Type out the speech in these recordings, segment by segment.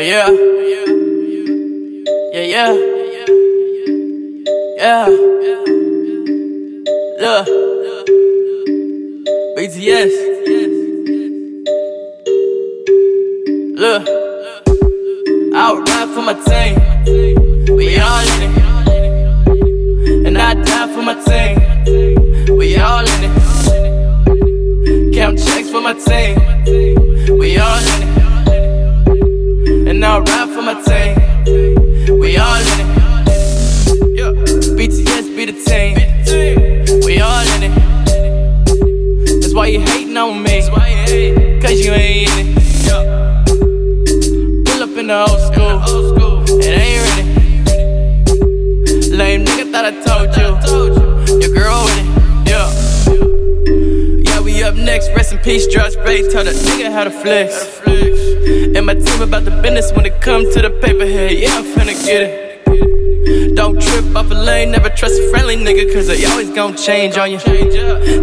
Yeah, yeah. Yeah, yeah. Yeah. Look. BTS. Look. I would ride for my team. We all in it. And I die for my team. We all in it. Count checks for my team. You hating on me. Cause you ain't in it. Yeah. Pull up in the old school. It ain't ready. Lame nigga thought I told you. Your girl with it. Yeah. Yeah, we up next. Rest in peace, Josh Bay. Tell the nigga how to flex. And my team about the business when it comes to the paper head. Yeah, I'm finna get it. Don't trip off a lane, never trust a friendly nigga, cause they always gon' change on you.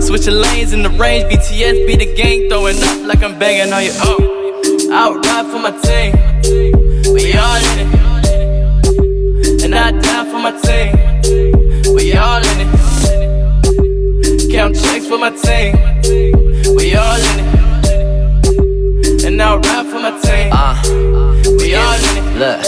Switching lanes in the range, BTS be the gang, throwing up like I'm banging on you. Oh, I'll ride for my team. We all in it. And I die for my team. We all in it. Count checks for my team. We all in it. And I'll ride for my team. Uh, We all in it. look,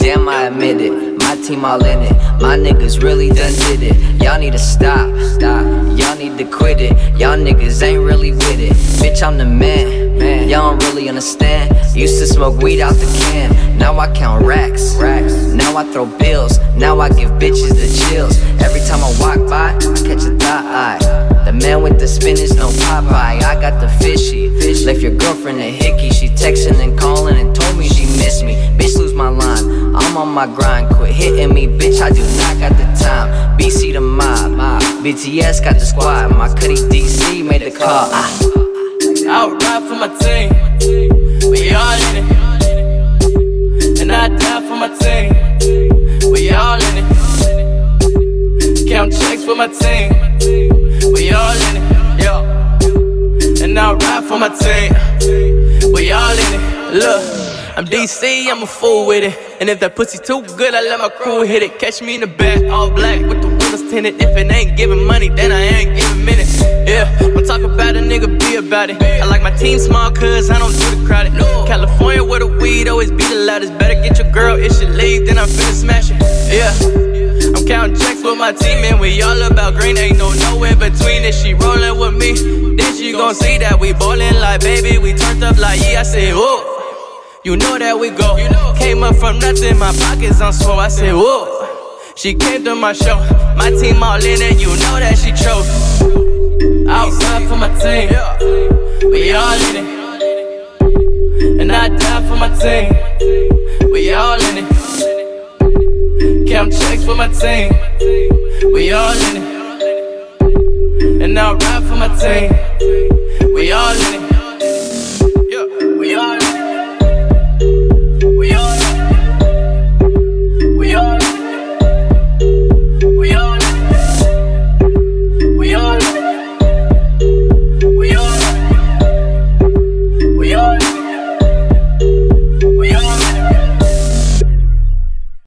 damn, I admit it. Team all in it. My niggas really done did it. Y'all need to stop, stop. Y'all need to quit it. Y'all niggas ain't really with it. Bitch, I'm the man. Man, y'all don't really understand. Used to smoke weed out the can. Now I count racks. Racks. Now I throw bills. Now I give bitches the chills. Every time I walk by, I catch a thought eye. The man with the spinach, no Popeye. I got the fishy. Left your girlfriend a hickey. She texting and calling and told me she missed me. Bitch, lose my line. I'm on my grind. Quit hitting me, bitch. I do not got the time. BC the mob. BTS got the squad. My Cuddy DC made the call. Ah. I'll ride for my team. We all in it. And I die for my team. We all in it. Count checks for my team. We all in it. Yeah. And I'll ride for my team. We all in it. Look. I'm DC, I'm a fool with it. And if that pussy too good, I let my crew hit it. Catch me in the back, all black with the windows tinted. If it ain't giving money, then I ain't giving minutes. Yeah, I'm talking about a nigga, be about it. I like my team small, cause I don't do the crowded. California where the weed always be the loudest. Better get your girl if she leave, then I'm finna smash it. Yeah. Checks with my team, and we all about green. Ain't no nowhere between it. She rolling with me. Then she gon' see that we ballin' like baby. We turned up like yeah. I said, whoa. You know that we go. Came up from nothing, my pockets on swole. I said, whoa. She came to my show. My team all in it, you know that she chose. Outside for my team. We all in it. And I die for my team. We all in it. Count checks for my team. We all in it. And I ride for my team. We all in it.